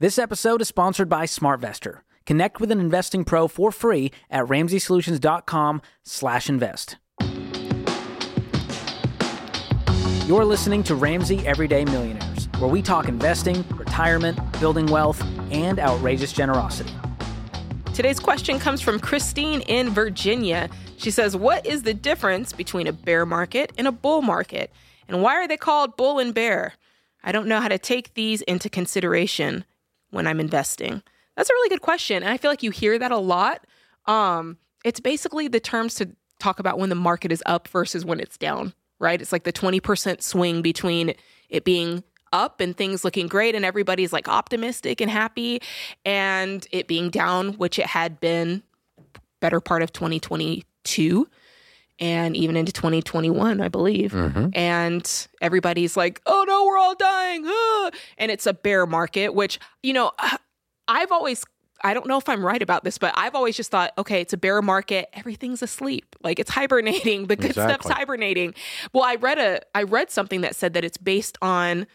This episode is sponsored by SmartVestor. Connect with an investing pro for free at ramseysolutions.com/invest. You're listening to Ramsey Everyday Millionaires, where we talk investing, retirement, building wealth, and outrageous generosity. Today's question comes from Christine in Virginia. She says, What is the difference between a bear market and a bull market? And why are they called bull and bear? I don't know how to take these into consideration when I'm investing. That's a really good question. And I feel like you hear that a lot. Um, it's basically the terms to talk about when the market is up versus when it's down right? It's like the 20% swing between it being up and things looking great and everybody's like optimistic and happy and it being down, which it had been better part of 2022 and even into 2021, I believe. Mm-hmm. And everybody's like, oh no, we're all dying. And it's a bear market, which, you know, I've always I don't know if I'm right about this, but I've always just thought, okay, it's a bear market, everything's asleep. Like it's hibernating, the good exactly. stuff's hibernating. Well, I read a I read something that said that it's based on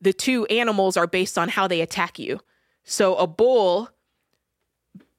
the two animals are based on how they attack you. So a bull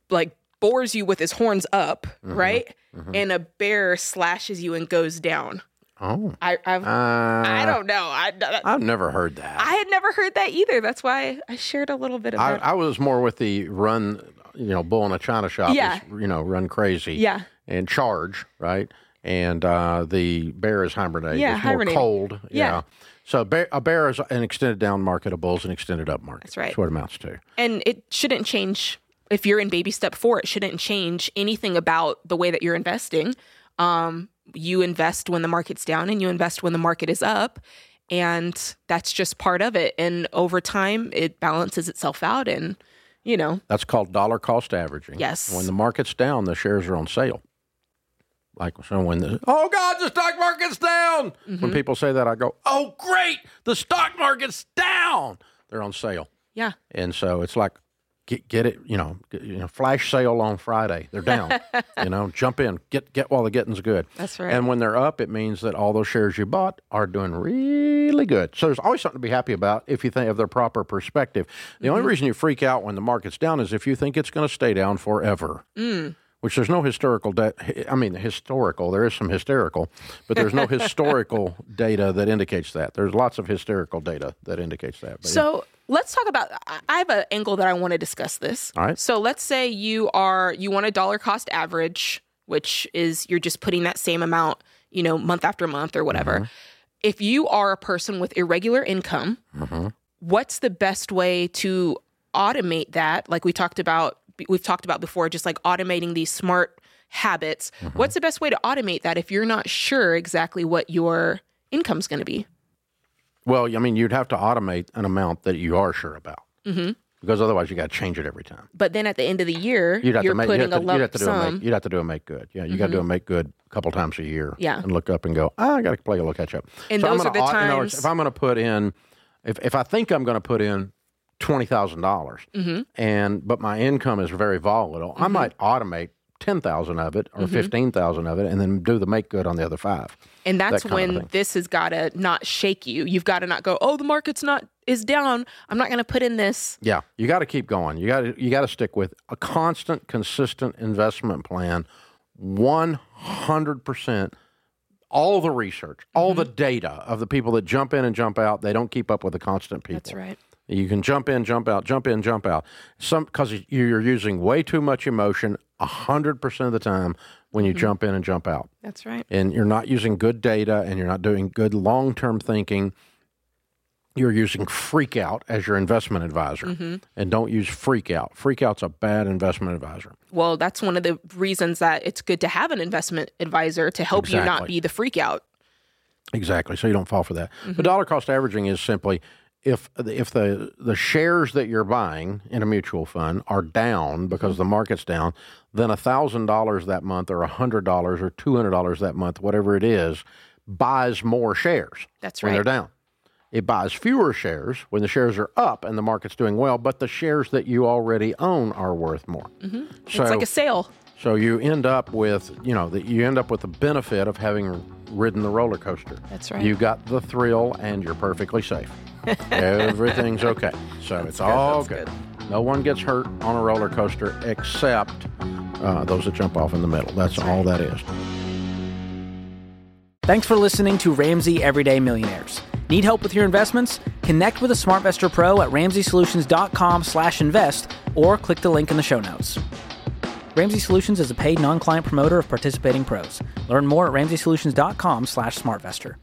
like bores you with his horns up, mm-hmm. right? Mm-hmm. And a bear slashes you and goes down. Oh, I I've, uh, I don't know. I, I've never heard that. I had never heard that either. That's why I shared a little bit of I. I was more with the run, you know, bull in a china shop. Yeah. Is, you know, run crazy. Yeah. And charge, right? And uh, the bear is hibernate. Yeah, it's hibernating. more cold. Yeah. yeah. So bear, a bear is an extended down market. A bull is an extended up market. That's right. That's what it amounts to. And it shouldn't change if you're in baby step four. It shouldn't change anything about the way that you're investing. Um, you invest when the market's down and you invest when the market is up. And that's just part of it. And over time, it balances itself out. And, you know, that's called dollar cost averaging. Yes. When the market's down, the shares are on sale. Like so when the oh god the stock market's down. Mm-hmm. When people say that, I go oh great the stock market's down. They're on sale. Yeah. And so it's like get get it, you know, get, you know, flash sale on Friday. They're down. you know, jump in, get get while the getting's good. That's right. And when they're up, it means that all those shares you bought are doing really good. So there's always something to be happy about if you think of their proper perspective. The mm-hmm. only reason you freak out when the market's down is if you think it's going to stay down forever. Mm which there's no historical data. I mean, historical. There is some hysterical, but there's no historical data that indicates that. There's lots of hysterical data that indicates that. So yeah let's talk about i have an angle that i want to discuss this all right so let's say you are you want a dollar cost average which is you're just putting that same amount you know month after month or whatever mm-hmm. if you are a person with irregular income mm-hmm. what's the best way to automate that like we talked about we've talked about before just like automating these smart habits mm-hmm. what's the best way to automate that if you're not sure exactly what your income's going to be well, I mean, you'd have to automate an amount that you are sure about. Mm-hmm. Because otherwise, you got to change it every time. But then at the end of the year, you'd have you're to make, putting you'd have to, a lump you'd have to do sum. A make, you'd have to do a make good. Yeah, you mm-hmm. got to do a make good a couple times a year. Yeah. And look up and go, oh, I got to play a little catch up. And those are the times. if I'm going to put in, if, if I think I'm going to put in twenty thousand dollars, mm-hmm. and but my income is very volatile, I mm-hmm. might automate ten thousand of it or mm-hmm. fifteen thousand of it, and then do the make good on the other five. And that's that when this has got to not shake you. You've got to not go, oh, the market's not is down. I'm not going to put in this. Yeah, you got to keep going. You got to you got to stick with a constant, consistent investment plan. One hundred percent. All the research, all mm-hmm. the data of the people that jump in and jump out, they don't keep up with the constant people. That's right. You can jump in, jump out, jump in, jump out. Some because you're using way too much emotion hundred percent of the time when you mm-hmm. jump in and jump out. That's right. And you're not using good data, and you're not doing good long term thinking. You're using freak out as your investment advisor, mm-hmm. and don't use freak out. Freak out's a bad investment advisor. Well, that's one of the reasons that it's good to have an investment advisor to help exactly. you not be the freak out. Exactly. So you don't fall for that. Mm-hmm. But dollar cost averaging is simply if if the the shares that you're buying in a mutual fund are down because the market's down, then thousand dollars that month, or hundred dollars, or two hundred dollars that month, whatever it is, buys more shares. That's right. When they're down, it buys fewer shares when the shares are up and the market's doing well. But the shares that you already own are worth more. Mm-hmm. So, it's like a sale. So you end up with you know that you end up with the benefit of having ridden the roller coaster. That's right. You got the thrill, and you're perfectly safe. Everything's okay. So it's all that's good. No one gets hurt on a roller coaster except uh, those that jump off in the middle. That's, all that is. Thanks for listening to Ramsey Everyday Millionaires. Need help with your investments? Connect with a SmartVestor Pro at ramseysolutions.com/invest or click the link in the show notes. Ramsey Solutions is a paid non-client promoter of participating pros. Learn more at ramseysolutions.com/smartvestor.